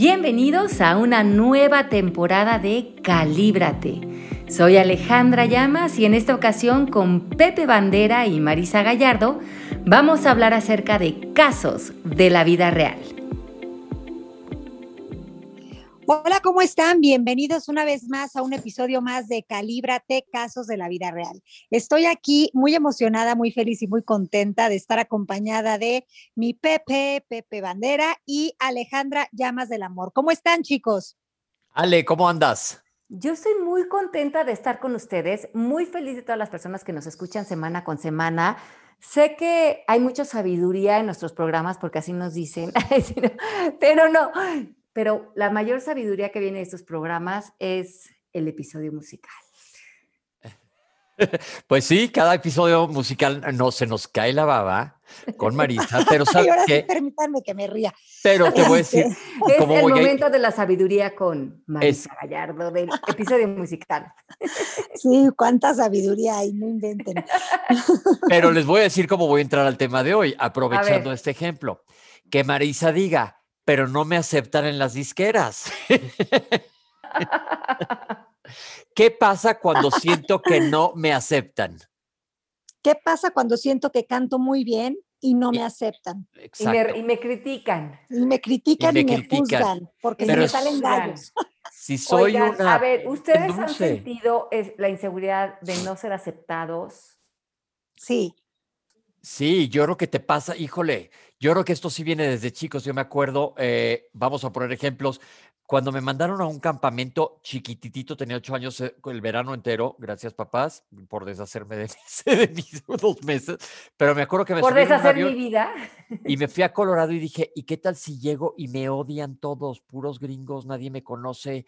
Bienvenidos a una nueva temporada de Calíbrate. Soy Alejandra Llamas y en esta ocasión con Pepe Bandera y Marisa Gallardo vamos a hablar acerca de casos de la vida real. Hola, ¿cómo están? Bienvenidos una vez más a un episodio más de Calíbrate, Casos de la Vida Real. Estoy aquí muy emocionada, muy feliz y muy contenta de estar acompañada de mi Pepe, Pepe Bandera y Alejandra Llamas del Amor. ¿Cómo están, chicos? Ale, ¿cómo andas? Yo estoy muy contenta de estar con ustedes, muy feliz de todas las personas que nos escuchan semana con semana. Sé que hay mucha sabiduría en nuestros programas porque así nos dicen, pero no, pero la mayor sabiduría que viene de estos programas es el episodio musical. Pues sí, cada episodio musical no se nos cae la baba con Marisa, pero sabes que permítanme que me ría. Pero te voy a decir, es el momento de la sabiduría con Marisa Gallardo del episodio musical. Sí, cuánta sabiduría hay, no inventen. Pero les voy a decir cómo voy a entrar al tema de hoy, aprovechando este ejemplo. Que Marisa diga, pero no me aceptan en las disqueras. ¿Qué pasa cuando siento que no me aceptan? ¿Qué pasa cuando siento que canto muy bien y no me aceptan? Y me, y me, critican. Y me critican y me, juzgan, porque se me salen gallos. Si soy una... A ver, ¿ustedes han sentido la inseguridad de no ser aceptados? Sí. Sí, yo creo que te pasa, híjole, yo creo que esto sí viene desde chicos. Yo me acuerdo, eh, vamos a poner ejemplos, cuando me mandaron a un campamento chiquititito, tenía ocho años eh, el verano entero, gracias papás por deshacerme de, de mis dos meses, pero me acuerdo que me Por deshacer mi vida. Y me fui a Colorado y dije, ¿y qué tal si llego y me odian todos, puros gringos, nadie me conoce?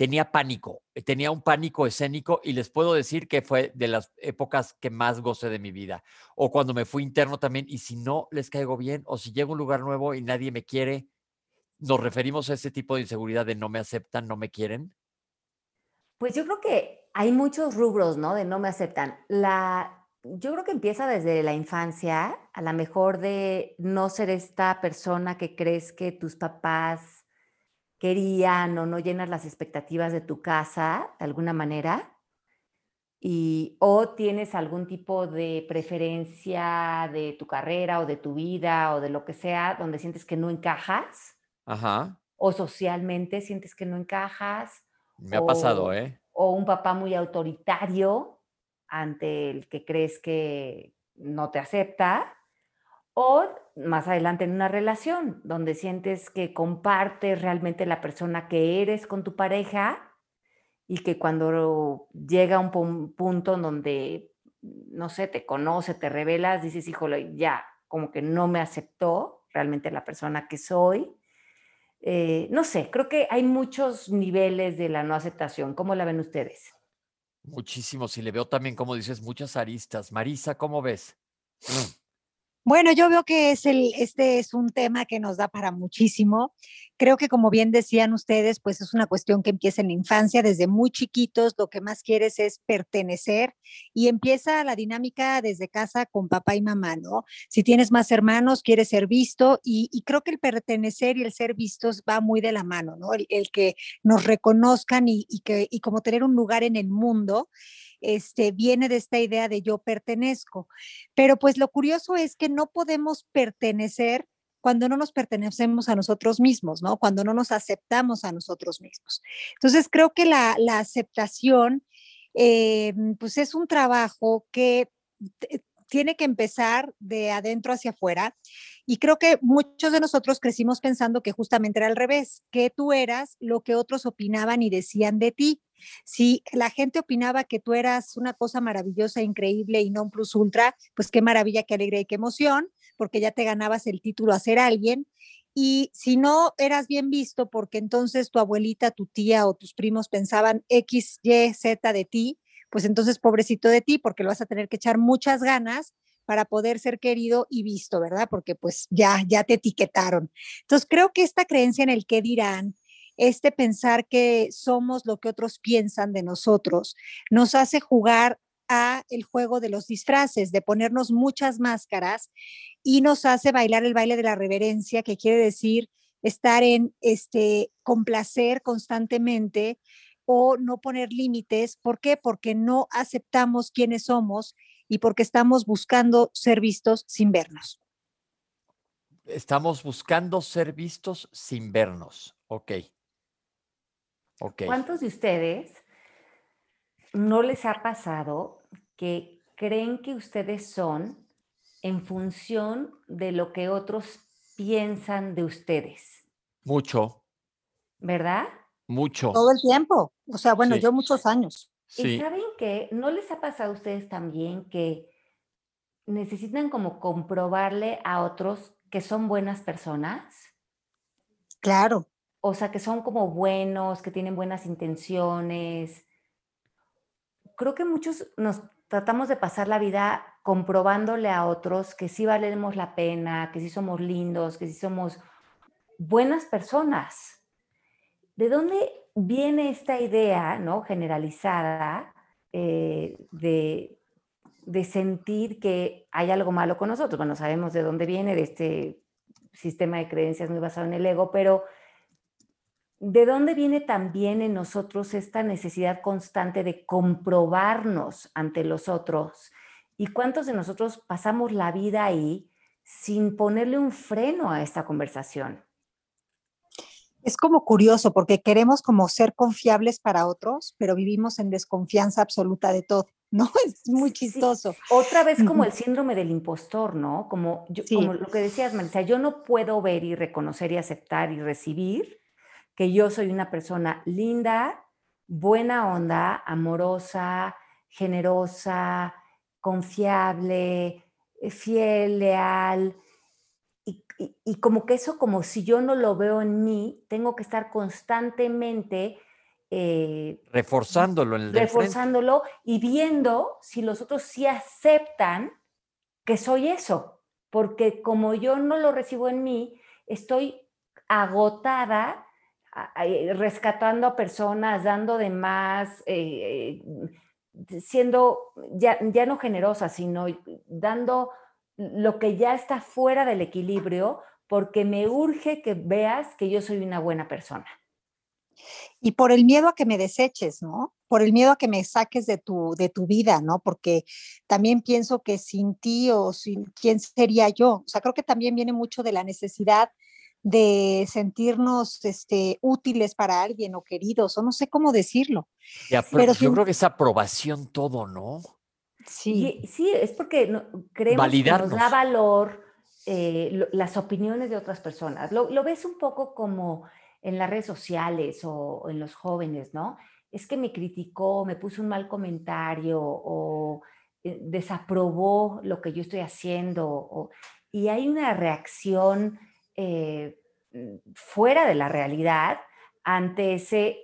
Tenía pánico, eh, tenía un pánico escénico y les puedo decir que fue de las épocas que más gocé de mi vida. O cuando me fui interno también, y si no les caigo bien, o si llego a un lugar nuevo y nadie me quiere, ¿nos referimos a ese tipo de inseguridad de no me aceptan, no me quieren? Pues yo creo que hay muchos rubros, ¿no? De no me aceptan. La, yo creo que empieza desde la infancia, a lo mejor de no ser esta persona que crees que tus papás querían o no llenas las expectativas de tu casa de alguna manera. Y, o tienes algún tipo de preferencia de tu carrera o de tu vida o de lo que sea donde sientes que no encajas. Ajá. O socialmente sientes que no encajas. Me ha pasado, ¿eh? O un papá muy autoritario ante el que crees que no te acepta. O más adelante en una relación donde sientes que compartes realmente la persona que eres con tu pareja y que cuando llega un punto donde, no sé, te conoce, te revelas, dices, híjole, ya, como que no me aceptó realmente la persona que soy. Eh, no sé, creo que hay muchos niveles de la no aceptación. ¿Cómo la ven ustedes? Muchísimos, y le veo también, como dices, muchas aristas. Marisa, ¿cómo ves? Bueno, yo veo que es el, este es un tema que nos da para muchísimo. Creo que como bien decían ustedes, pues es una cuestión que empieza en la infancia, desde muy chiquitos, lo que más quieres es pertenecer y empieza la dinámica desde casa con papá y mamá, ¿no? Si tienes más hermanos, quieres ser visto y, creo que el pertenecer y el ser vistos va muy de la mano, ¿no? El, que nos reconozcan y, que, y como tener un lugar en el mundo este, viene de esta idea de yo pertenezco. Pero pues lo curioso es que no podemos pertenecer cuando no nos pertenecemos a nosotros mismos, ¿no? Cuando no nos aceptamos a nosotros mismos. Entonces, creo que la, aceptación, eh, pues es un trabajo que tiene que empezar de adentro hacia afuera. Y creo que muchos de nosotros crecimos pensando que justamente era al revés, que tú eras lo que otros opinaban y decían de ti. Si la gente opinaba que tú eras una cosa maravillosa, increíble y no un plus ultra, pues qué maravilla, qué alegría y qué emoción, porque ya te ganabas el título a ser alguien. Y si no eras bien visto, porque entonces tu abuelita, tu tía o tus primos pensaban X, Y, Z de ti, pues entonces pobrecito de ti, porque lo vas a tener que echar muchas ganas para poder ser querido y visto, ¿verdad? Porque pues ya, ya te etiquetaron. Entonces creo que esta creencia en el qué dirán, este pensar que somos lo que otros piensan de nosotros, nos hace jugar a el juego de los disfraces, de ponernos muchas máscaras y nos hace bailar el baile de la reverencia, que quiere decir estar en este complacer constantemente o no poner límites. ¿Por qué? Porque no aceptamos quiénes somos y porque estamos buscando ser vistos sin vernos. Estamos buscando ser vistos sin vernos. Ok. ¿Cuántos de ustedes no les ha pasado que creen que ustedes son en función de lo que otros piensan de ustedes? Mucho. ¿Verdad? Mucho. Todo el tiempo. O sea, bueno, yo muchos años. ¿Y saben que no les ha pasado a ustedes también que necesitan como comprobarle a otros que son buenas personas? Claro. O sea, que son como buenos, que tienen buenas intenciones. Creo que muchos nos tratamos de pasar la vida comprobándole a otros que sí valemos la pena, que sí somos lindos, que sí somos buenas personas. ¿De dónde viene esta idea ¿no? generalizada eh, de, sentir que hay algo malo con nosotros? Bueno, sabemos de dónde viene, de este sistema de creencias muy basado en el ego, pero ¿de dónde viene también en nosotros esta necesidad constante de comprobarnos ante los otros? ¿Y cuántos de nosotros pasamos la vida ahí sin ponerle un freno a esta conversación? Es como curioso porque queremos como ser confiables para otros, pero vivimos en desconfianza absoluta de todo, ¿no? Es muy chistoso. Otra vez como el síndrome del impostor, ¿no? Como, como lo que decías, Marisa, yo no puedo ver y reconocer y aceptar y recibir que yo soy una persona linda, buena onda, amorosa, generosa, confiable, fiel, leal, y, como que eso, como si yo no lo veo en mí, tengo que estar constantemente... Eh, reforzándolo en el Reforzándolo y viendo si los otros sí aceptan que soy eso. Porque como yo no lo recibo en mí, estoy agotada rescatando a personas, dando de más, eh, eh, siendo ya, ya, no generosa, sino dando lo que ya está fuera del equilibrio porque me urge que veas que yo soy una buena persona. Y por el miedo a que me deseches, ¿no? Por el miedo a que me saques de tu, de tu vida, ¿no? Porque también pienso que sin ti o sin quién sería yo. O sea, creo que también viene mucho de la necesidad de sentirnos este, útiles para alguien o queridos, o no sé cómo decirlo. pero yo creo que es aprobación todo, ¿no? Sí. sí, es porque creemos que nos da valor eh, las opiniones de otras personas. Lo, ves un poco como en las redes sociales o, en los jóvenes, ¿no? Es que me criticó, me puso un mal comentario o eh, desaprobó lo que yo estoy haciendo. y hay una reacción eh, fuera de la realidad ante ese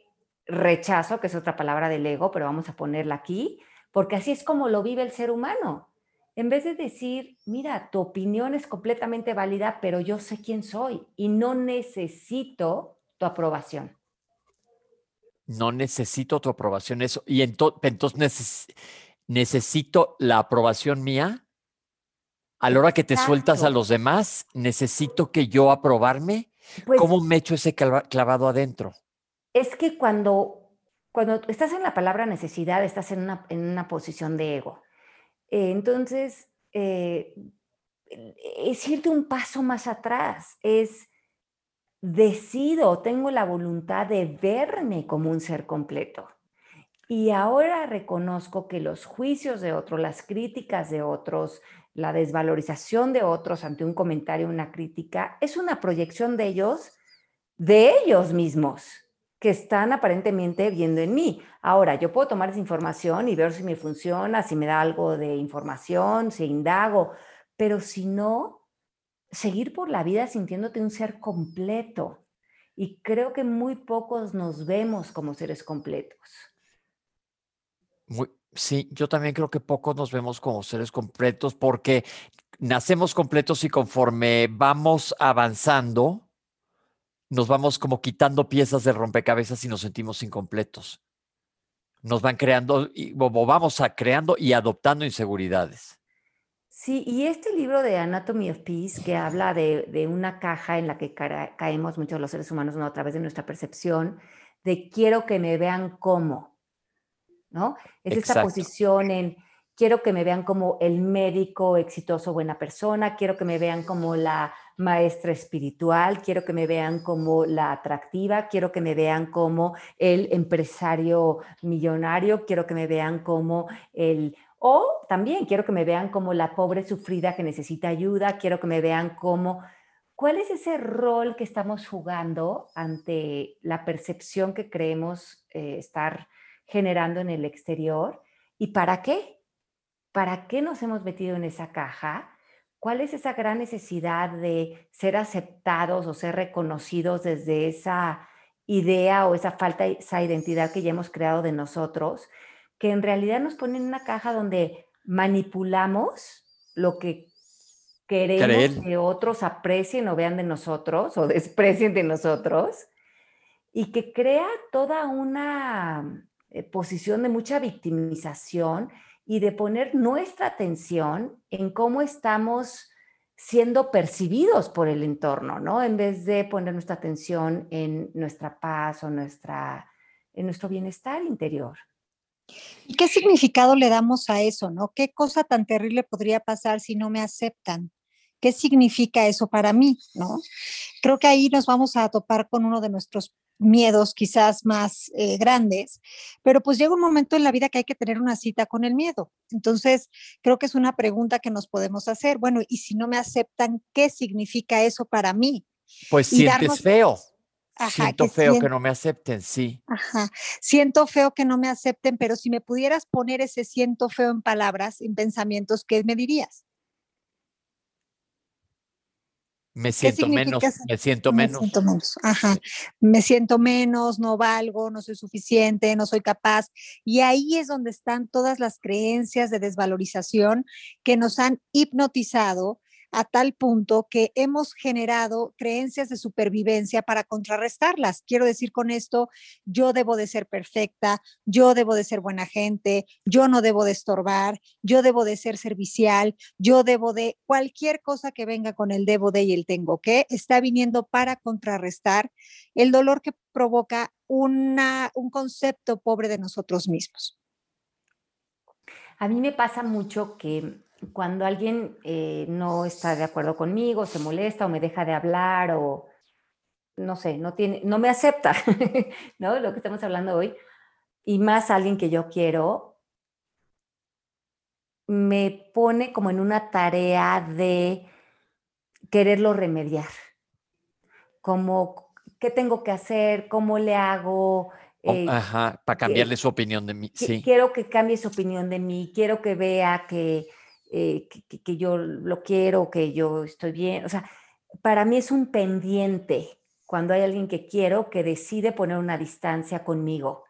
rechazo, que es otra palabra del ego, pero vamos a ponerla aquí, porque así es como lo vive el ser humano. En vez de decir, mira, tu opinión es completamente válida, pero yo sé quién soy y no necesito tu aprobación. No necesito tu aprobación, eso. Y entonces necesito la aprobación mía. A la hora que te sueltas a los demás, necesito que yo aprobarme. Pues ¿Cómo me echo ese clavado adentro? Es que cuando cuando estás en la palabra necesidad, estás en una, posición de ego. Eh, entonces, eh, es irte un paso más atrás, es decido, tengo la voluntad de verme como un ser completo. Y ahora reconozco que los juicios de otros, las críticas de otros, la desvalorización de otros ante un comentario, una crítica, es una proyección de ellos, de ellos mismos que están aparentemente viendo en mí. Ahora, yo puedo tomar esa información y ver si me funciona, si me da algo de información, si indago, pero si no, seguir por la vida sintiéndote un ser completo. Y creo que muy pocos nos vemos como seres completos. Sí, yo también creo que pocos nos vemos como seres completos porque nacemos completos y conforme vamos avanzando, nos vamos como quitando piezas de rompecabezas y nos sentimos incompletos. Nos van creando, o vamos a creando y adoptando inseguridades. Sí, y este libro de Anatomy of Peace, que habla de, una caja en la que caemos muchos los seres humanos ¿no? a través de nuestra percepción, de quiero que me vean como, ¿no? Es esta posición en quiero que me vean como el médico exitoso, buena persona, quiero que me vean como la maestra espiritual, quiero que me vean como la atractiva, quiero que me vean como el empresario millonario, quiero que me vean como el... O también quiero que me vean como la pobre sufrida que necesita ayuda, quiero que me vean como... ¿Cuál es ese rol que estamos jugando ante la percepción que creemos eh, estar generando en el exterior? ¿Y para qué? ¿para qué nos hemos metido en esa caja? ¿Cuál es esa gran necesidad de ser aceptados o ser reconocidos desde esa idea o esa falta, esa identidad que ya hemos creado de nosotros, que en realidad nos pone en una caja donde manipulamos lo que queremos que otros aprecien o vean de nosotros o desprecien de nosotros y que crea toda una eh, posición de mucha victimización y de poner nuestra atención en cómo estamos siendo percibidos por el entorno, ¿no? En vez de poner nuestra atención en nuestra paz o nuestra, en nuestro bienestar interior. ¿Y qué significado le damos a eso, no? ¿Qué cosa tan terrible podría pasar si no me aceptan? ¿Qué significa eso para mí, no? Creo que ahí nos vamos a topar con uno de nuestros miedos quizás más eh, grandes, pero pues llega un momento en la vida que hay que tener una cita con el miedo. Entonces, creo que es una pregunta que nos podemos hacer. Bueno, y si no me aceptan, ¿qué significa eso para mí? Pues sientes feo. Siento feo que no me acepten, sí. Ajá. Siento feo que no me acepten, pero si me pudieras poner ese siento feo en palabras, en pensamientos, ¿qué me dirías? Me siento menos, me siento menos. Me siento menos, ajá. Me siento menos, no valgo, no soy suficiente, no soy capaz. Y ahí es donde están todas las creencias de desvalorización que nos han hipnotizado a tal punto que hemos generado creencias de supervivencia para contrarrestarlas. Quiero decir con esto, yo debo de ser perfecta, yo debo de ser buena gente, yo no debo de estorbar, yo debo de ser servicial, yo debo de cualquier cosa que venga con el debo de y el tengo que, está viniendo para contrarrestar el dolor que provoca una, un concepto pobre de nosotros mismos. A mí me pasa mucho que cuando alguien eh, no está de acuerdo conmigo, se molesta o me deja de hablar o no sé, no tiene, no me acepta, ¿no? Lo que estamos hablando hoy, y más alguien que yo quiero, me pone como en una tarea de quererlo remediar. Como, ¿qué tengo que hacer? ¿Cómo le hago? Eh, ajá, para cambiarle su opinión de mí. Sí. Quiero que cambie su opinión de mí, quiero que vea que eh, que, yo lo quiero, que yo estoy bien. O sea, para mí es un pendiente cuando hay alguien que quiero que decide poner una distancia conmigo.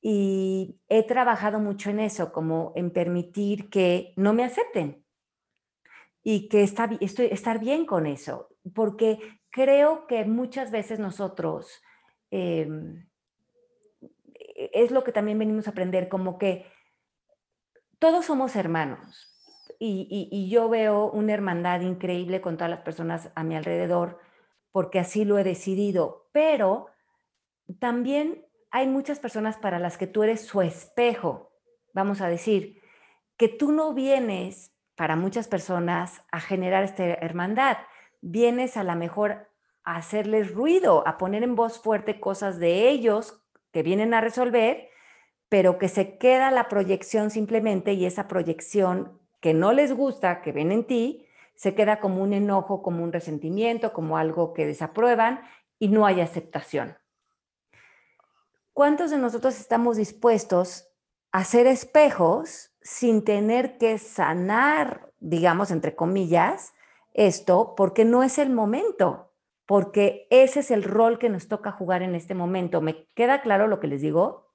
Y he trabajado mucho en eso, como en permitir que no me acepten y que está, estoy, estar bien con eso, porque creo que muchas veces nosotros, em, e, es lo que también venimos a aprender, como que todos somos hermanos y, yo veo una hermandad increíble con todas las personas a mi alrededor porque así lo he decidido, pero también hay muchas personas para las que tú eres su espejo, vamos a decir, que tú no vienes para muchas personas a generar esta hermandad, vienes a la mejor a hacerles ruido, a poner en voz fuerte cosas de ellos que vienen a resolver pero que se queda la proyección simplemente y esa proyección que no les gusta, que ven en ti, se queda como un enojo, como un resentimiento, como algo que desaprueban y no hay aceptación. ¿Cuántos de nosotros estamos dispuestos a ser espejos sin tener que sanar, digamos, entre comillas, esto, porque no es el momento, porque ese es el rol que nos toca jugar en este momento. ¿Me queda claro lo que les digo?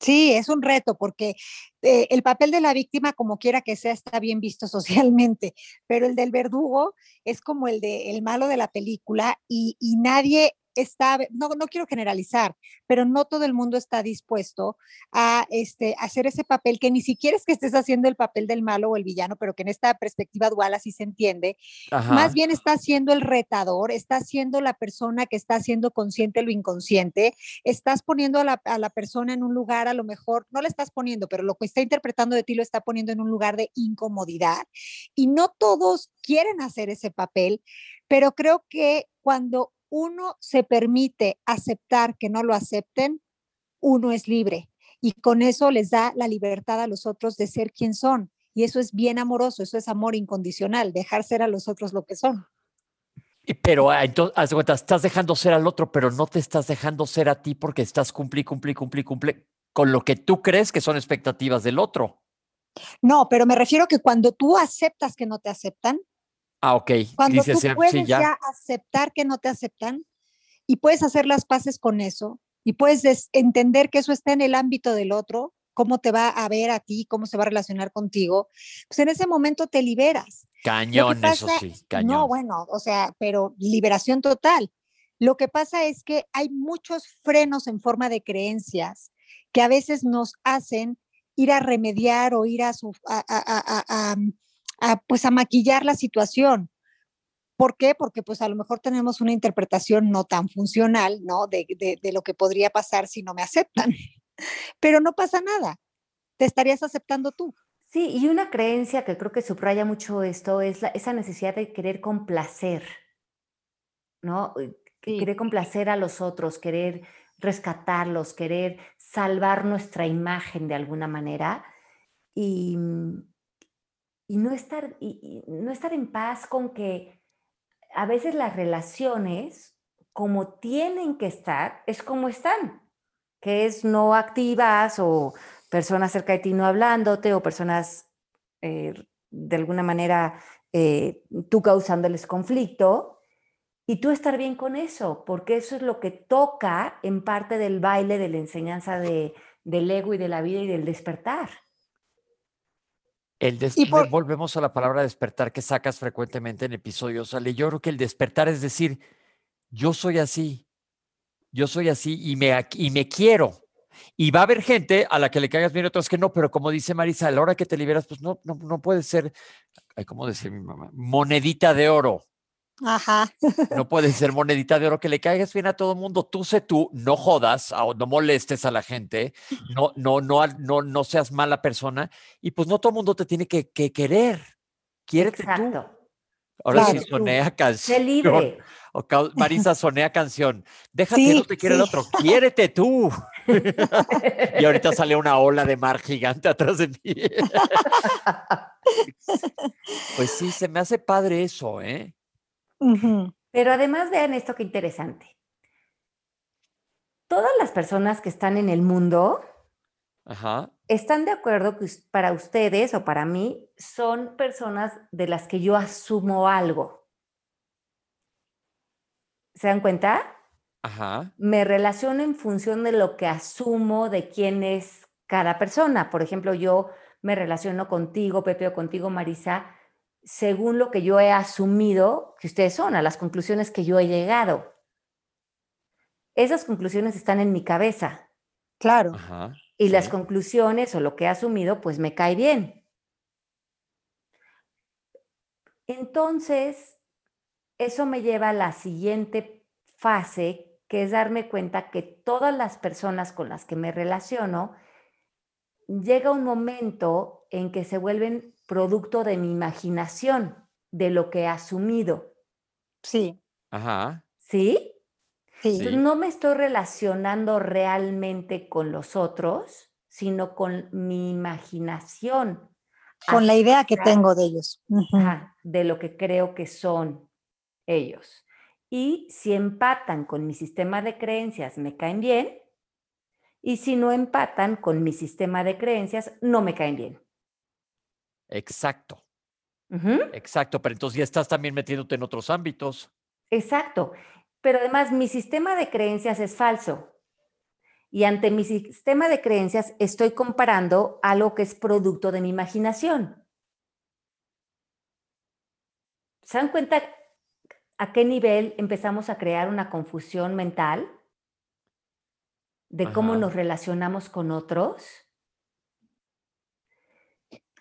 Sí, es un reto porque eh, el papel de la víctima, como quiera que sea, está bien visto socialmente, pero el del verdugo es como el de el malo de la película y, y nadie está, no, no quiero generalizar, pero no todo el mundo está dispuesto a este, hacer ese papel que ni siquiera es que estés haciendo el papel del malo o el villano, pero que en esta perspectiva dual así se entiende. Más bien está siendo el retador, está siendo la persona que está haciendo consciente lo inconsciente, estás poniendo a la, a la persona en un lugar, a lo mejor, no le estás poniendo, pero lo que está interpretando de ti lo está poniendo en un lugar de incomodidad. Y no todos quieren hacer ese papel, pero creo que cuando uno se permite aceptar que no lo acepten, uno es libre y con eso les da la libertad a los otros de ser quien son. Y eso es bien amoroso, eso es amor incondicional, dejar ser a los otros lo que son. Pero ah, entonces, cuenta, estás dejando ser al otro, pero no te estás dejando ser a ti porque estás cumplí, cumplí, cumplí, cumplí con lo que tú crees que son expectativas del otro. No, pero me refiero que cuando tú aceptas que no te aceptan, Ah, ok. Cuando tú puedes ya. aceptar que no te aceptan y puedes hacer las paces con eso y puedes entender que eso está en el ámbito del otro, cómo te va a ver a ti, cómo se va a relacionar contigo, pues en ese momento te liberas. Cañón, eso sí, cañón. No, bueno, o sea, pero liberación total. Lo que pasa es que hay muchos frenos en forma de creencias que a veces nos hacen ir a remediar o ir a, a, pues a maquillar la situación. ¿Por qué? Porque pues a lo mejor tenemos una interpretación no tan funcional, ¿no? De, de, lo que podría pasar si no me aceptan. Pero no pasa nada. Te estarías aceptando tú. Sí, y una creencia que creo que subraya mucho esto es esa necesidad de querer complacer, ¿no? Eh, querer complacer a los otros, querer rescatarlos, querer salvar nuestra imagen de alguna manera. Y, mm, y no estar, y, no estar en paz con que a veces las relaciones, como tienen que estar, es como están, que es no activas o personas cerca de ti no hablándote o personas eh, de alguna manera eh, tú causándoles conflicto y tú estar bien con eso, porque eso es lo que toca en parte del baile, de la enseñanza de, del ego y de la vida y del despertar. El Volvemos a la palabra despertar que sacas frecuentemente en episodios. Ale, yo creo que el despertar es decir, yo soy así, yo soy así y me, y me quiero. Y va a haber gente a la que le caigas bien, otras que no, pero como dice Marisa, a la hora que te liberas, pues no, no, no puede ser, ¿cómo decía mi mamá? Monedita de oro. Ajá. No puede ser monedita de oro que le caigas bien a todo el mundo. Tú sé tú, no jodas, no molestes a la gente, no, no, no, no, no seas mala persona. Y pues no todo el mundo te tiene que, querer. Quiérete tú. Ahora sí sonea canción. Sé libre. Marisa sonea canción. Déjate, que no te quiere el otro. Quiérete tú. y ahorita sale una ola de mar gigante atrás de mí. pues sí, se me hace padre eso, ¿eh? Pero además vean esto que interesante. Todas las personas que están en el mundo están de acuerdo que para ustedes o para mí son personas de las que yo asumo algo. ¿Se dan cuenta? Me relaciono en función de lo que asumo de quién es cada persona. Por ejemplo, yo me relaciono contigo, Pepe, o contigo, Marisa, según lo que yo he asumido que ustedes son, a las conclusiones que yo he llegado. Esas conclusiones están en mi cabeza. Claro. y las conclusiones o lo que he asumido, pues me cae bien. Entonces, eso me lleva a la siguiente fase, que es darme cuenta que todas las personas con las que me relaciono, llega un momento en que se vuelven producto de mi imaginación, de lo que he asumido. Sí. Ajá. ¿Sí? Sí. no me estoy relacionando realmente con los otros, sino con mi imaginación. Con la idea que tengo de ellos. de lo que creo que son ellos. Y si empatan con mi sistema de creencias, me caen bien. Y si no empatan con mi sistema de creencias, no me caen bien. Exacto. Exacto, pero entonces ya estás también metiéndote en otros ámbitos. Exacto, pero además mi sistema de creencias es falso. Y ante mi sistema de creencias estoy comparando algo que es producto de mi imaginación. ¿Se dan cuenta? a qué nivel empezamos a crear una confusión mental de cómo nos relacionamos con otros.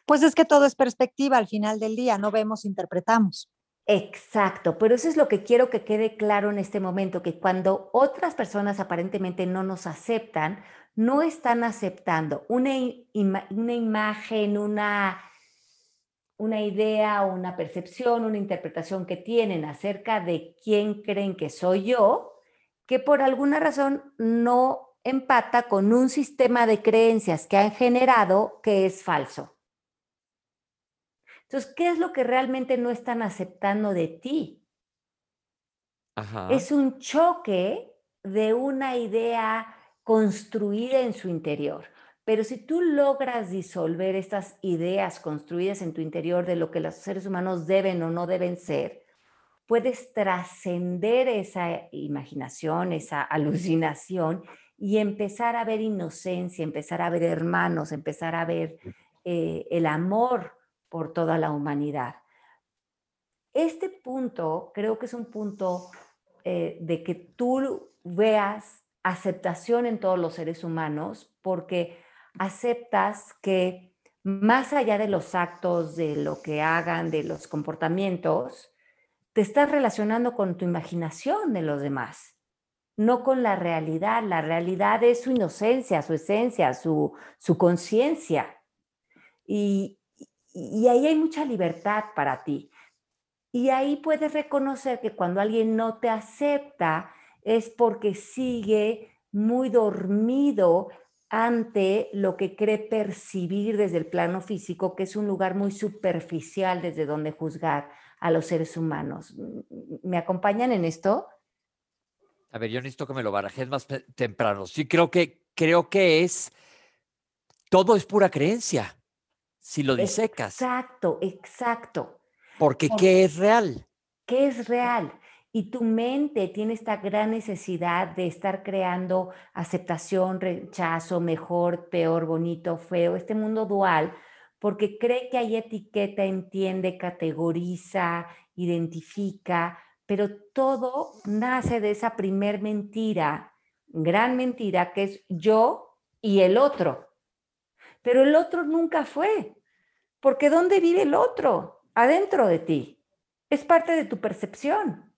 Pues es que todo es perspectiva al final del día, no vemos, interpretamos. Exacto, pero eso es lo que quiero que quede claro en este momento, que cuando otras personas aparentemente no nos aceptan, no están aceptando una, una imagen, una una idea, una percepción, una interpretación que tienen acerca de quién creen que soy yo, que por alguna razón no empata con un sistema de creencias que han generado que es falso. Entonces, ¿qué es lo que realmente no están aceptando de ti? Es un choque de una idea construida en su interior. Pero si tú logras disolver estas ideas construidas en tu interior de lo que los seres humanos deben o no deben ser, puedes trascender esa imaginación, esa alucinación y empezar a ver inocencia, empezar a ver hermanos, empezar a ver eh, el amor por toda la humanidad. Este punto creo que es un punto eh, de que tú veas aceptación en todos los seres humanos, porque aceptas que más allá de los actos, de lo que hagan, de los comportamientos, te estás relacionando con tu imaginación de los demás, no con la realidad. La realidad es su inocencia, su esencia, su, conciencia. Y, y ahí hay mucha libertad para ti. Y ahí puedes reconocer que cuando alguien no te acepta es porque sigue muy dormido ante lo que cree percibir desde el plano físico, que es un lugar muy superficial desde donde juzgar a los seres humanos. ¿Me acompañan en esto? A ver, yo necesito que me lo barajes más temprano. Sí, creo que, creo que es, todo es pura creencia, si lo disecas. Exacto, exacto. Porque, ¿qué es real? ¿Qué es real? Y tu mente tiene esta gran necesidad de estar creando aceptación, rechazo, mejor, peor, bonito, feo, este mundo dual, porque cree que hay etiqueta, entiende, categoriza, identifica, pero todo nace de esa primer mentira, gran mentira, que es yo y el otro. Pero el otro nunca fue, porque ¿dónde vive el otro? Adentro de ti. Es parte de tu percepción.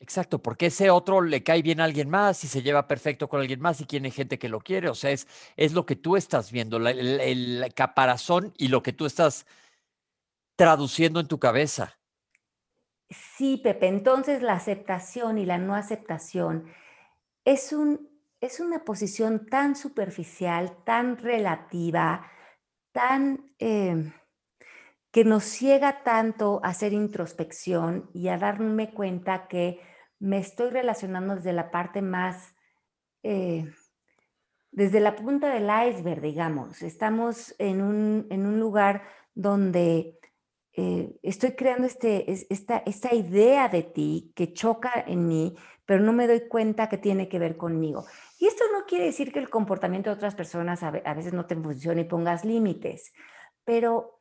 Exacto, porque ese otro le cae bien a alguien más y se lleva perfecto con alguien más y tiene gente que lo quiere. O sea, es, es lo que tú estás viendo, el, caparazón y lo que tú estás traduciendo en tu cabeza. Sí, Pepe, entonces la aceptación y la no aceptación es, un, es una posición tan superficial, tan relativa, tan... Eh, que nos ciega tanto a hacer introspección y a darme cuenta que me estoy relacionando desde la parte más, eh, desde la punta del iceberg, digamos. Estamos en un, lugar donde eh, estoy creando este, esta, esta idea de ti que choca en mí, pero no me doy cuenta que tiene que ver conmigo. Y esto no quiere decir que el comportamiento de otras personas a, veces no te funcione y pongas límites, pero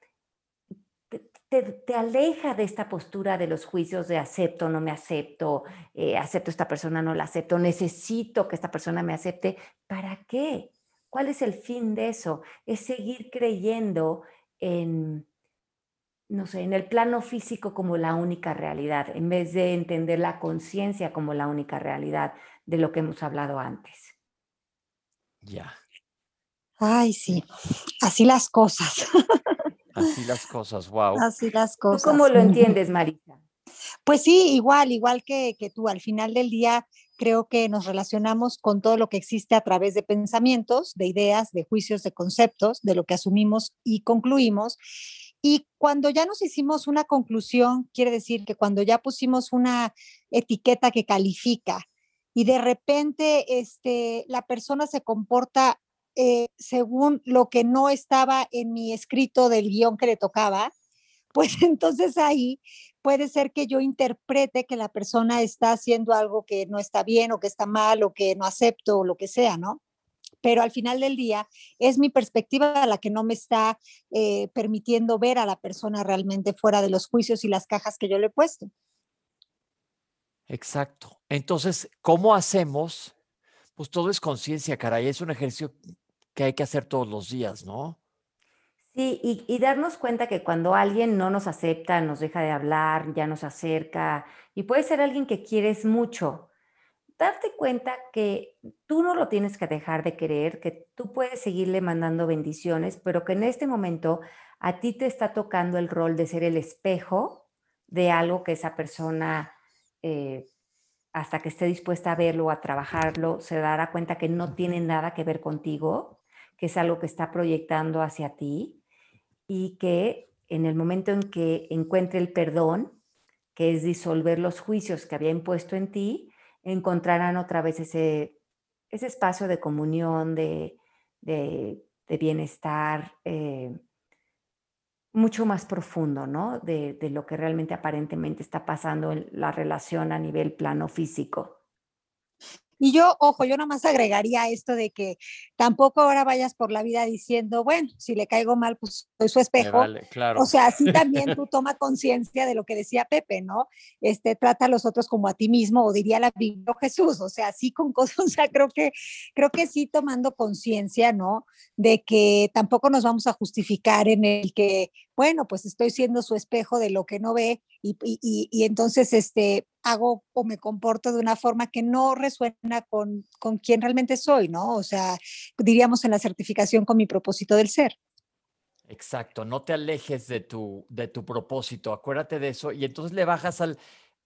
te, aleja de esta postura de los juicios de acepto, no me acepto, eh, acepto esta persona, no la acepto, necesito que esta persona me acepte. ¿Para qué? ¿Cuál es el fin de eso? Es seguir creyendo en, no sé, en el plano físico como la única realidad, en vez de entender la conciencia como la única realidad de lo que hemos hablado antes. Ya. Ay, sí, así las cosas. Así las cosas, wow. Así las cosas. ¿Cómo lo entiendes, Marisa? Pues sí, igual, igual que, que tú. Al final del día, creo que nos relacionamos con todo lo que existe a través de pensamientos, de ideas, de juicios, de conceptos, de lo que asumimos y concluimos. Y cuando ya nos hicimos una conclusión, quiere decir que cuando ya pusimos una etiqueta que califica y de repente este, la persona se comporta eh, según lo que no estaba en mi escrito del guion que le tocaba, pues entonces ahí puede ser que yo interprete que la persona está haciendo algo que no está bien o que está mal o que no acepto o lo que sea, ¿no? Pero al final del día es mi perspectiva la que no me está eh, permitiendo ver a la persona realmente fuera de los juicios y las cajas que yo le he puesto. Exacto. Entonces, ¿cómo hacemos? Pues todo es conciencia, caray. Es un ejercicio que hay que hacer todos los días, ¿no? Sí, y, y darnos cuenta que cuando alguien no nos acepta, nos deja de hablar, ya nos acerca, y puede ser alguien que quieres mucho, darte cuenta que tú no lo tienes que dejar de querer, que tú puedes seguirle mandando bendiciones, pero que en este momento a ti te está tocando el rol de ser el espejo de algo que esa persona, eh, hasta que esté dispuesta a verlo a trabajarlo, se dará cuenta que no tiene nada que ver contigo, que es algo que está proyectando hacia ti y que en el momento en que encuentre el perdón, que es disolver los juicios que había impuesto en ti, encontrarán otra vez ese, ese espacio de comunión, de, de, bienestar eh, mucho más profundo, ¿no? De, de lo que realmente aparentemente está pasando en la relación a nivel plano físico. Y yo, ojo, yo nomás agregaría esto de que tampoco ahora vayas por la vida diciendo, bueno, si le caigo mal, pues soy su espejo. Vale, claro. O sea, así también tú toma conciencia de lo que decía Pepe, ¿no? Este, trata a los otros como a ti mismo, o diría la Biblia Jesús, o sea, así con cosas, o sea, creo que, creo que sí tomando conciencia, ¿no? De que tampoco nos vamos a justificar en el que, bueno, pues estoy siendo su espejo de lo que no ve y, y, entonces, este, hago o me comporto de una forma que no resuena con, con quien realmente soy, ¿no? O sea, diríamos en la certificación con mi propósito del ser. Exacto, no te alejes de tu, de tu propósito, acuérdate de eso y entonces le bajas al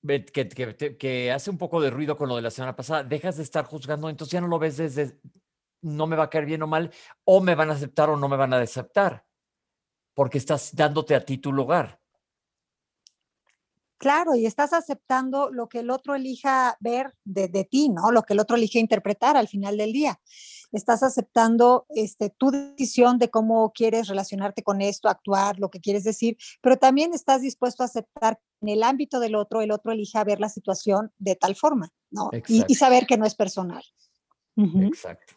que, que, que, hace un poco de ruido con lo de la semana pasada, dejas de estar juzgando, entonces ya no lo ves desde no me va a caer bien o mal, o me van a aceptar o no me van a aceptar, porque estás dándote a ti tu lugar. Claro, y estás aceptando lo que el otro elija ver de, de, ti, ¿no? Lo que el otro elija interpretar al final del día. Estás aceptando este, tu decisión de cómo quieres relacionarte con esto, actuar, lo que quieres decir, pero también estás dispuesto a aceptar en el ámbito del otro, el otro elija ver la situación de tal forma, ¿no? Y, y, saber que no es personal. Uh -huh. Exacto.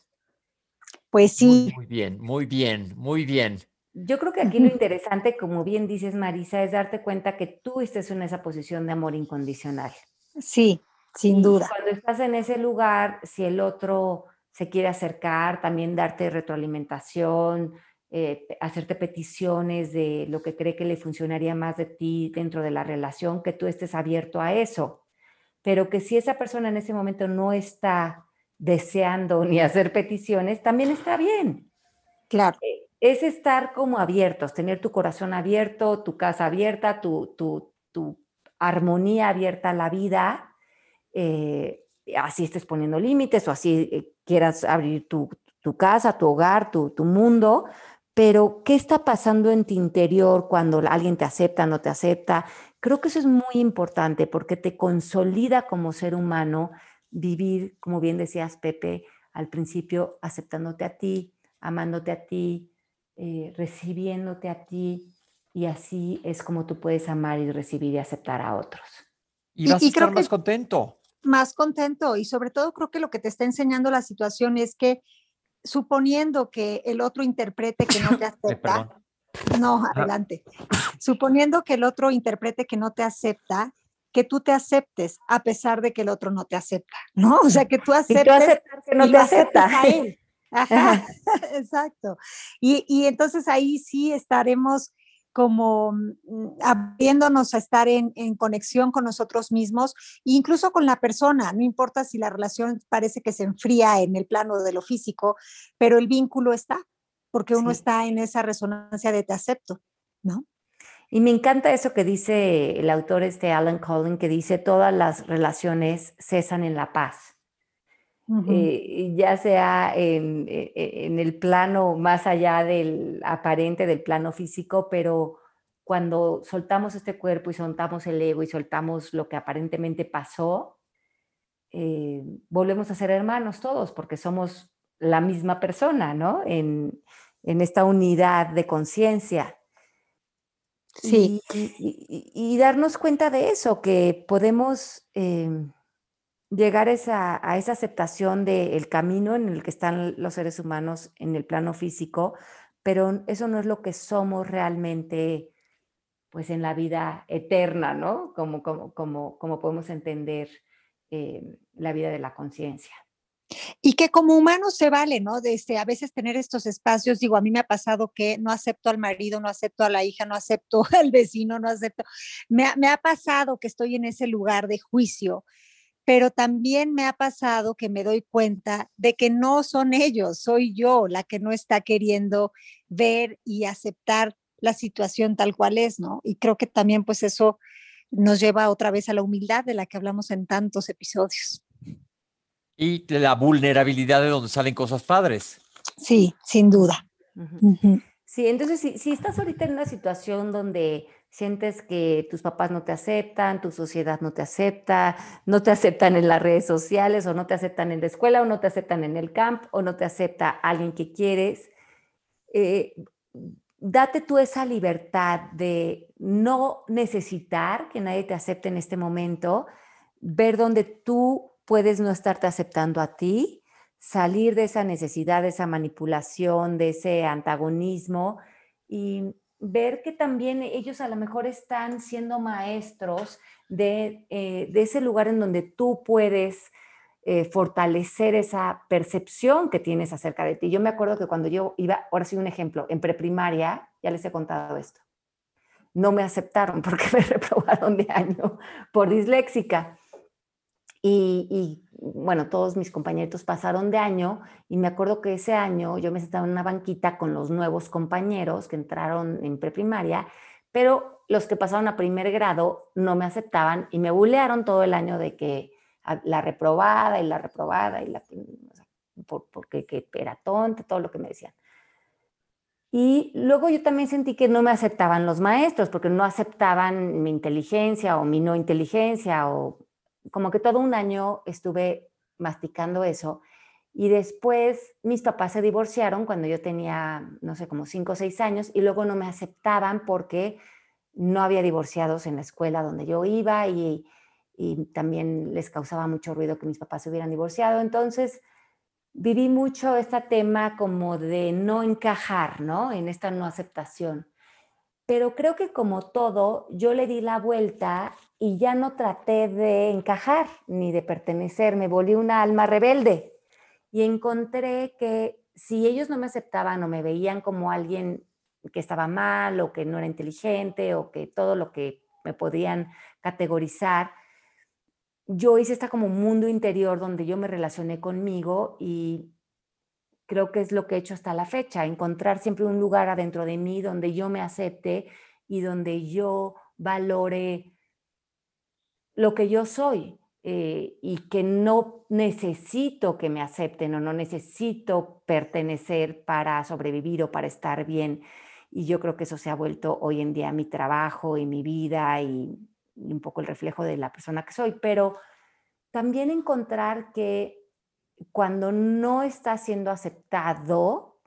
Pues sí. Muy, muy bien, muy bien, muy bien. Yo creo que aquí lo interesante, como bien dices, Marisa, es darte cuenta que tú estés en esa posición de amor incondicional. Sí, sin y duda. Cuando estás en ese lugar, si el otro se quiere acercar, también darte retroalimentación, eh, hacerte peticiones de lo que cree que le funcionaría más de ti dentro de la relación, que tú estés abierto a eso. Pero que si esa persona en ese momento no está deseando ni hacer peticiones, también está bien. Claro. Eh, es estar como abiertos, tener tu corazón abierto, tu casa abierta, tu, tu, tu armonía abierta a la vida, eh, así estés poniendo límites o así eh, quieras abrir tu, tu, casa, tu hogar, tu, tu mundo, pero ¿qué está pasando en tu interior cuando alguien te acepta, no te acepta? Creo que eso es muy importante porque te consolida como ser humano vivir, como bien decías Pepe al principio, aceptándote a ti, amándote a ti, eh, recibiéndote a ti y así es como tú puedes amar y recibir y aceptar a otros. Y vas y, y a estar más contento. Más contento y sobre todo creo que lo que te está enseñando la situación es que suponiendo que el otro interprete que no te acepta, no, adelante, suponiendo que el otro interprete que no te acepta, que tú te aceptes a pesar de que el otro no te acepta, ¿no? O sea, que tú aceptes, y tú aceptas que no te acepta. A él. Ajá, exacto. Y, y, entonces ahí sí estaremos como abriéndonos a estar en, en, conexión con nosotros mismos, incluso con la persona, no importa si la relación parece que se enfría en el plano de lo físico, pero el vínculo está, porque uno sí. está en esa resonancia de te acepto, ¿no? Y me encanta eso que dice el autor este Alan Collin, que dice todas las relaciones cesan en la paz. Uh -huh. eh, ya sea en, e, e, en, el plano más allá del aparente, del plano físico, pero cuando soltamos este cuerpo y soltamos el ego y soltamos lo que aparentemente pasó, eh, volvemos a ser hermanos todos porque somos la misma persona, ¿no? En, en esta unidad de conciencia. Sí. Y, y, y, darnos cuenta de eso, que podemos... Eh, llegar esa, a esa aceptación del camino en el que están los seres humanos en el plano físico, pero eso no es lo que somos realmente pues en la vida eterna, ¿no? Como, como, como, como podemos entender eh, la vida de la conciencia. Y que como humano se vale, ¿no? De este, a veces tener estos espacios, digo, a mí me ha pasado que no acepto al marido, no acepto a la hija, no acepto al vecino, no acepto. Me, me ha pasado que estoy en ese lugar de juicio, pero también me ha pasado que me doy cuenta de que no son ellos, soy yo la que no está queriendo ver y aceptar la situación tal cual es, ¿no? Y creo que también pues eso nos lleva otra vez a la humildad de la que hablamos en tantos episodios. Y la vulnerabilidad de donde salen cosas padres. Sí, sin duda. Sí, entonces si, si, estás ahorita en una situación donde sientes que tus papás no te aceptan, tu sociedad no te acepta, no te aceptan en las redes sociales o no te aceptan en la escuela o no te aceptan en el camp o no te acepta alguien que quieres, eh, date tú esa libertad de no necesitar que nadie te acepte en este momento, ver dónde tú puedes no estarte aceptando a ti, salir de esa necesidad, de esa manipulación, de ese antagonismo y ver que también ellos a lo mejor están siendo maestros de, eh, ese lugar en donde tú puedes eh, fortalecer esa percepción que tienes acerca de ti. Yo me acuerdo que cuando yo iba, ahora sí un ejemplo, en preprimaria, ya les he contado esto, no me aceptaron porque me reprobaron de año por disléxica. Y, bueno, todos mis compañeros pasaron de año y me acuerdo que ese año yo me sentaba en una banquita con los nuevos compañeros que entraron en preprimaria, pero los que pasaron a primer grado no me aceptaban y me bulearon todo el año de que la reprobada y la reprobada y la porque que era tonta, todo lo que me decían. Y luego yo también sentí que no me aceptaban los maestros porque no aceptaban mi inteligencia o mi no inteligencia o como que todo un año estuve masticando eso. Y después mis papás se divorciaron cuando yo tenía, no sé, como cinco o seis años y luego no me aceptaban porque no había divorciados en la escuela donde yo iba y, y también les causaba mucho ruido que mis papás se hubieran divorciado. Entonces, viví mucho este tema como de no encajar, ¿no? En esta no aceptación. Pero creo que como todo, yo le di la vuelta y ya no traté de encajar ni de pertenecer, me volví una alma rebelde. Y encontré que si ellos no me aceptaban o me veían como alguien que estaba mal o que no era inteligente o que todo lo que me podían categorizar, yo hice esta como mundo interior donde yo me relacioné conmigo y creo que es lo que he hecho hasta la fecha, encontrar siempre un lugar adentro de mí donde yo me acepte y donde yo valore lo que yo soy eh, y que no necesito que me acepten o no necesito pertenecer para sobrevivir o para estar bien. Y yo creo que eso se ha vuelto hoy en día mi trabajo y mi vida y un poco el reflejo de la persona que soy, pero también encontrar que cuando no está siendo aceptado,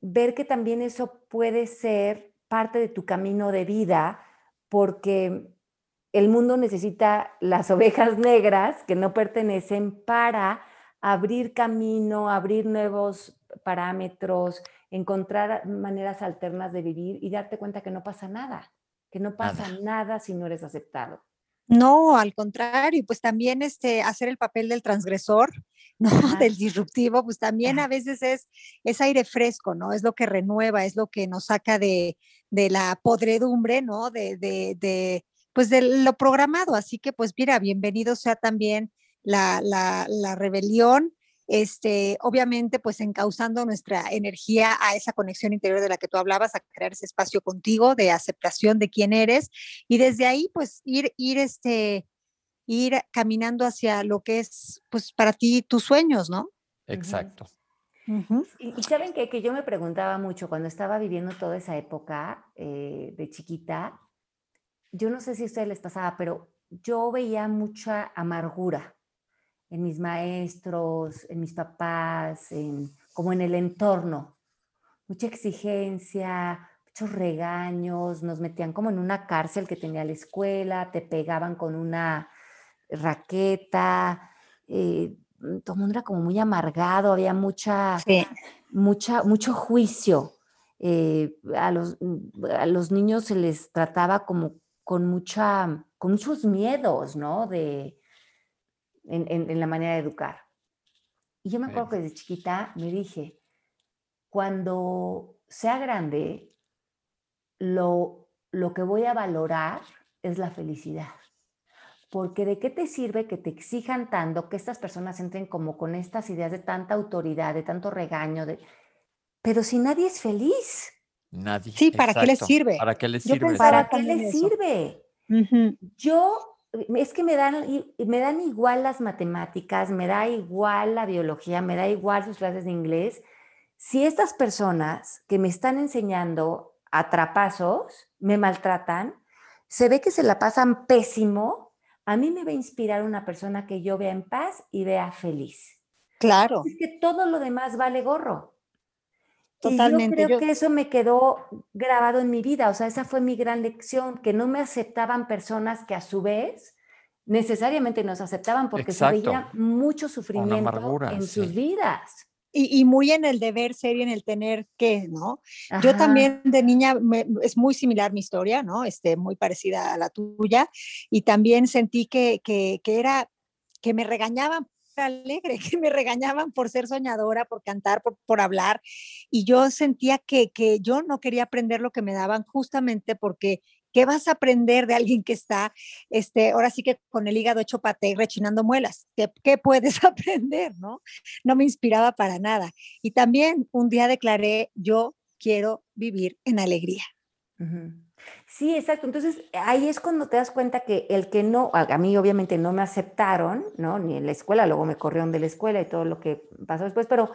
ver que también eso puede ser parte de tu camino de vida, porque el mundo necesita las ovejas negras que no pertenecen para abrir camino, abrir nuevos parámetros, encontrar maneras alternas de vivir y darte cuenta que no pasa nada que no pasa nada. si no eres aceptado. No, al contrario, pues también este, hacer el papel del transgresor, ¿no? Del disruptivo, pues también a veces es, es aire fresco, ¿no? Es lo que renueva, es lo que nos saca de, la podredumbre, ¿no? De, de, de, pues de lo programado. Así que, pues mira, bienvenido sea también la, la, la rebelión, este, obviamente, pues encauzando nuestra energía a esa conexión interior de la que tú hablabas, a crear ese espacio contigo de aceptación de quién eres y desde ahí, pues ir, ir, este, ir caminando hacia lo que es, pues para ti tus sueños, ¿no? Exacto. y, saben que, que, yo me preguntaba mucho cuando estaba viviendo toda esa época eh, de chiquita, yo no sé si a ustedes les pasaba, pero yo veía mucha amargura en mis maestros, en mis papás, en, como en el entorno. Mucha exigencia, muchos regaños, nos metían como en una cárcel que tenía la escuela, te pegaban con una raqueta, eh, todo el mundo era como muy amargado, había mucha, mucha, mucho juicio. Eh, a, los, a los niños se les trataba como con, mucha, con muchos miedos, ¿no? De, en, en la manera de educar. Y yo me acuerdo que desde chiquita me dije, cuando sea grande, lo, lo que voy a valorar es la felicidad. Porque de qué te sirve que te exijan tanto, que estas personas entren como con estas ideas de tanta autoridad, de tanto regaño, de... pero si nadie es feliz. Nadie. Sí, ¿para qué les sirve? ¿Para qué les sirve? ¿Para qué les sirve? Yo, es que me dan, me dan igual las matemáticas, me da igual la biología, me da igual sus clases de inglés. Si estas personas que me están enseñando a trapazos me maltratan, se ve que se la pasan pésimo, a mí me va a inspirar una persona que yo vea en paz y vea feliz. Claro. Es que todo lo demás vale gorro. Totalmente. yo creo que eso me quedó grabado en mi vida, o sea, esa fue mi gran lección, que no me aceptaban personas que a su vez necesariamente nos aceptaban porque se veía mucho sufrimiento en sus vidas. Y, muy en el deber ser y en el tener que, ¿no? Yo también de niña, es muy similar mi historia, ¿no? Este, muy parecida a la tuya. Y también sentí que, que, que era, que me regañaban alegre, que me regañaban por ser soñadora, por cantar, por, por hablar. Y yo sentía que, que yo no quería aprender lo que me daban justamente porque ¿Qué vas a aprender de alguien que está, este, ahora sí que con el hígado hecho pate y rechinando muelas? ¿Qué, ¿Qué, puedes aprender, no? No me inspiraba para nada. Y también un día declaré, yo quiero vivir en alegría. Sí, exacto. Entonces ahí es cuando te das cuenta que el que no, a mí obviamente no me aceptaron, ¿no? Ni en la escuela, luego me corrieron de la escuela y todo lo que pasó después, pero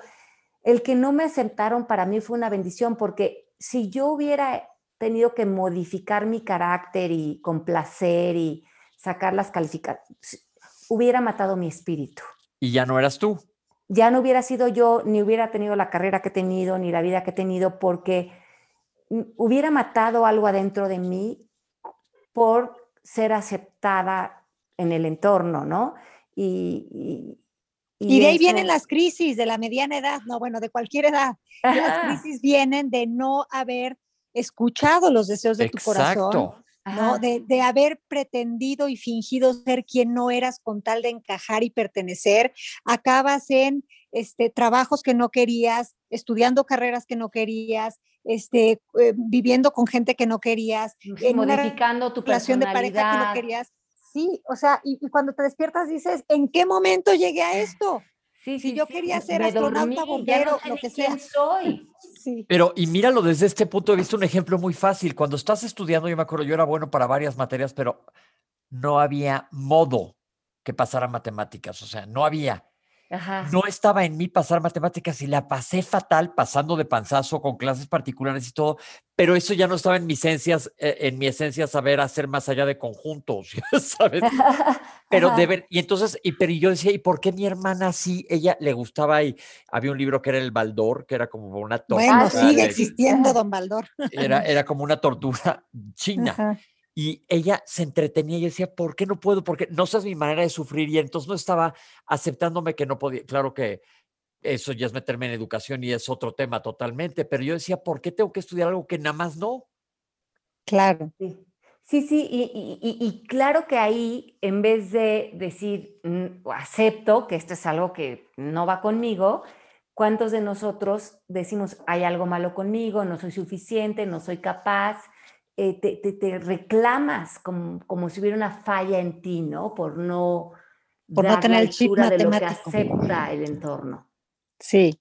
el que no me aceptaron para mí fue una bendición porque si yo hubiera tenido que modificar mi carácter y complacer y sacar las calificaciones, hubiera matado mi espíritu. Y ya no eras tú. Ya no hubiera sido yo, ni hubiera tenido la carrera que he tenido, ni la vida que he tenido, porque hubiera matado algo adentro de mí por ser aceptada en el entorno, ¿no? Y, y, de ahí vienen las crisis de la mediana edad, no, bueno, de cualquier edad. Las crisis vienen de no haber escuchado los deseos de tu corazón, ¿no? De, de, haber pretendido y fingido ser quien no eras con tal de encajar y pertenecer. Acabas en este, trabajos que no querías, estudiando carreras que no querías, este, eh, viviendo con gente que no querías, en modificando tu relación de pareja que no querías. Sí, o sea, y, cuando te despiertas dices, ¿en qué momento llegué a esto? Sí, si yo quería ser astronauta, bombero, lo que sea. soy. Sí. Pero, y míralo desde este punto de vista, un ejemplo muy fácil. Cuando estás estudiando, yo me acuerdo, yo era bueno para varias materias, pero no había modo que pasara matemáticas, o sea, no había. No estaba en mí pasar matemáticas y la pasé fatal pasando de panzazo con clases particulares y todo, pero eso ya no estaba en mi esencias, eh, en mi esencia saber hacer más allá de conjuntos, ¿sabes? Pero de ver, y entonces, y, pero yo decía, ¿y por qué mi hermana sí? Ella le gustaba y había un libro que era El Baldor, que era como una tortura. Bueno, sigue existiendo Don Baldor. Era, era como una tortura china y ella se entretenía y decía, ¿por qué no puedo? Porque no sé, es mi manera de sufrir y entonces no estaba aceptándome que no podía. Claro que eso ya es meterme en educación y es otro tema totalmente, pero yo decía, ¿por qué tengo que estudiar algo que nada más no? Claro. Sí, sí, y, claro que ahí, en vez de decir, acepto que esto es algo que no va conmigo, ¿cuántos de nosotros decimos, hay algo malo conmigo, no soy suficiente, no soy capaz? Eh, te, reclamas como, como, si hubiera una falla en ti, ¿no? Por no, por no tener el chip de lo que acepta el entorno. Sí.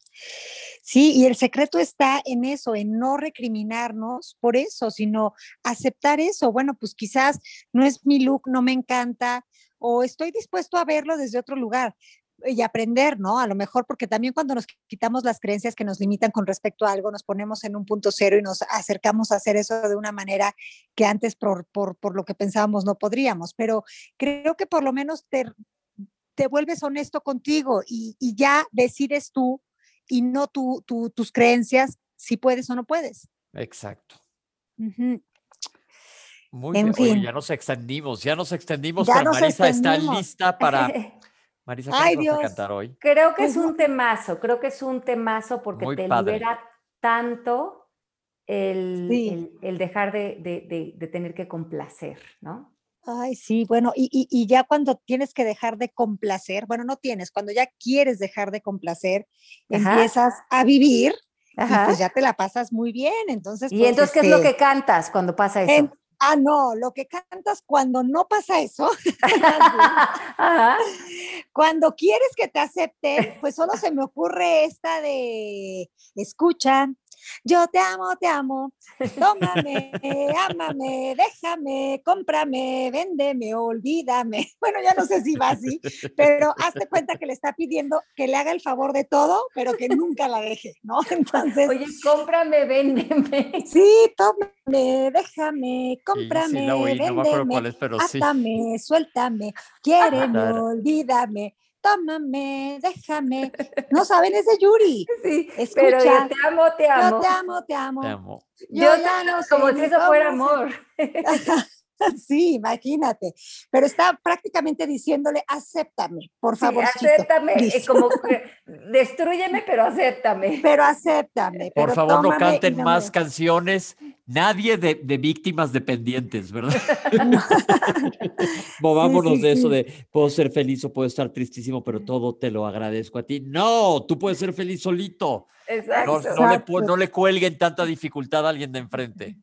Sí, y el secreto está en eso, en no recriminarnos por eso, sino aceptar eso. Bueno, pues quizás no es mi look, no me encanta, o estoy dispuesto a verlo desde otro lugar, y aprender, ¿no? A lo mejor porque también cuando nos quitamos las creencias que nos limitan con respecto a algo, nos ponemos en un punto cero y nos acercamos a hacer eso de una manera que antes por, por, por lo que pensábamos no podríamos. Pero creo que por lo menos te, te vuelves honesto contigo y, y, ya decides tú y no tú, tus creencias si puedes o no puedes. Exacto. Muy bien, ya nos extendimos, ya nos extendimos, pero Marisa está lista para Marisa, ¿qué Ay, Dios. a cantar hoy? Creo que es un temazo, creo que es un temazo porque te libera tanto el, el, dejar de, de, de, tener que complacer, ¿no? Ay, sí, bueno, y, y, y, ya cuando tienes que dejar de complacer, bueno, no tienes, cuando ya quieres dejar de complacer, Ajá. empiezas a vivir Ajá. y pues ya te la pasas muy bien. Entonces, ¿y pues, entonces qué es lo que cantas cuando pasa eso? En, ah, no, lo que cantas cuando no pasa eso, cuando quieres que te acepten, pues solo se me ocurre esta de escuchan, yo te amo, te amo, tómame, ámame, déjame, cómprame, véndeme, olvídame. Bueno, ya no sé si va así, pero hazte cuenta que le está pidiendo que le haga el favor de todo, pero que nunca la deje, ¿no? Entonces. Oye, cómprame, véndeme. Sí, tómame, déjame, cómprame, sí, sí, oí, véndeme, no me acuerdo cuál es, pero átame, sí. suéltame, quiéreme, ah, olvídame tómame, déjame. No saben, es de Yuri. Sí, Escucha, pero yo te amo, te amo. Yo te amo, te amo. Te amo. Yo, yo ya no sé como si eso fuera amor. Sí, imagínate. Pero está prácticamente diciéndole, acéptame, por favor. Sí, acéptame, eh, como destruyeme, pero acéptame. Pero acéptame. Por pero favor, no canten no más me... canciones. Nadie de, de, víctimas dependientes, ¿verdad? No. Movámonos sí, sí, de eso de puedo ser feliz o puedo estar tristísimo, pero todo te lo agradezco a ti. No, tú puedes ser feliz solito. Exacto. No, no, le, no le cuelguen tanta dificultad a alguien de enfrente.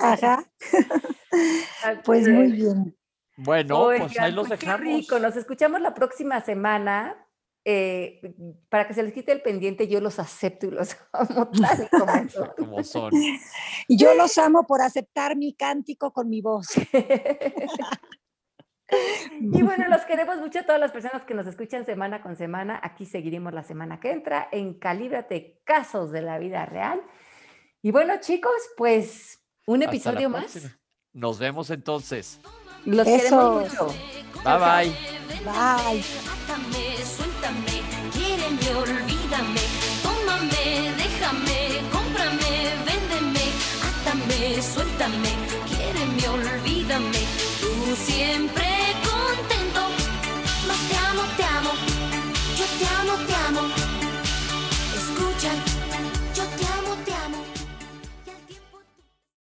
Ajá. pues muy bien. Bueno, Oigan, pues ahí los pues dejamos. Qué rico, nos escuchamos la próxima semana. Eh, para que se les quite el pendiente, yo los acepto y los amo tal y como son. como son. Yo los amo por aceptar mi cántico con mi voz. Y bueno, los queremos mucho a todas las personas que nos escuchan semana con semana. Aquí seguiremos la semana que entra en Calíbrate Casos de la Vida Real. Y bueno, chicos, pues un episodio más. Próxima. Nos vemos entonces. Los Eso. queremos mucho. Bye bye. Bye.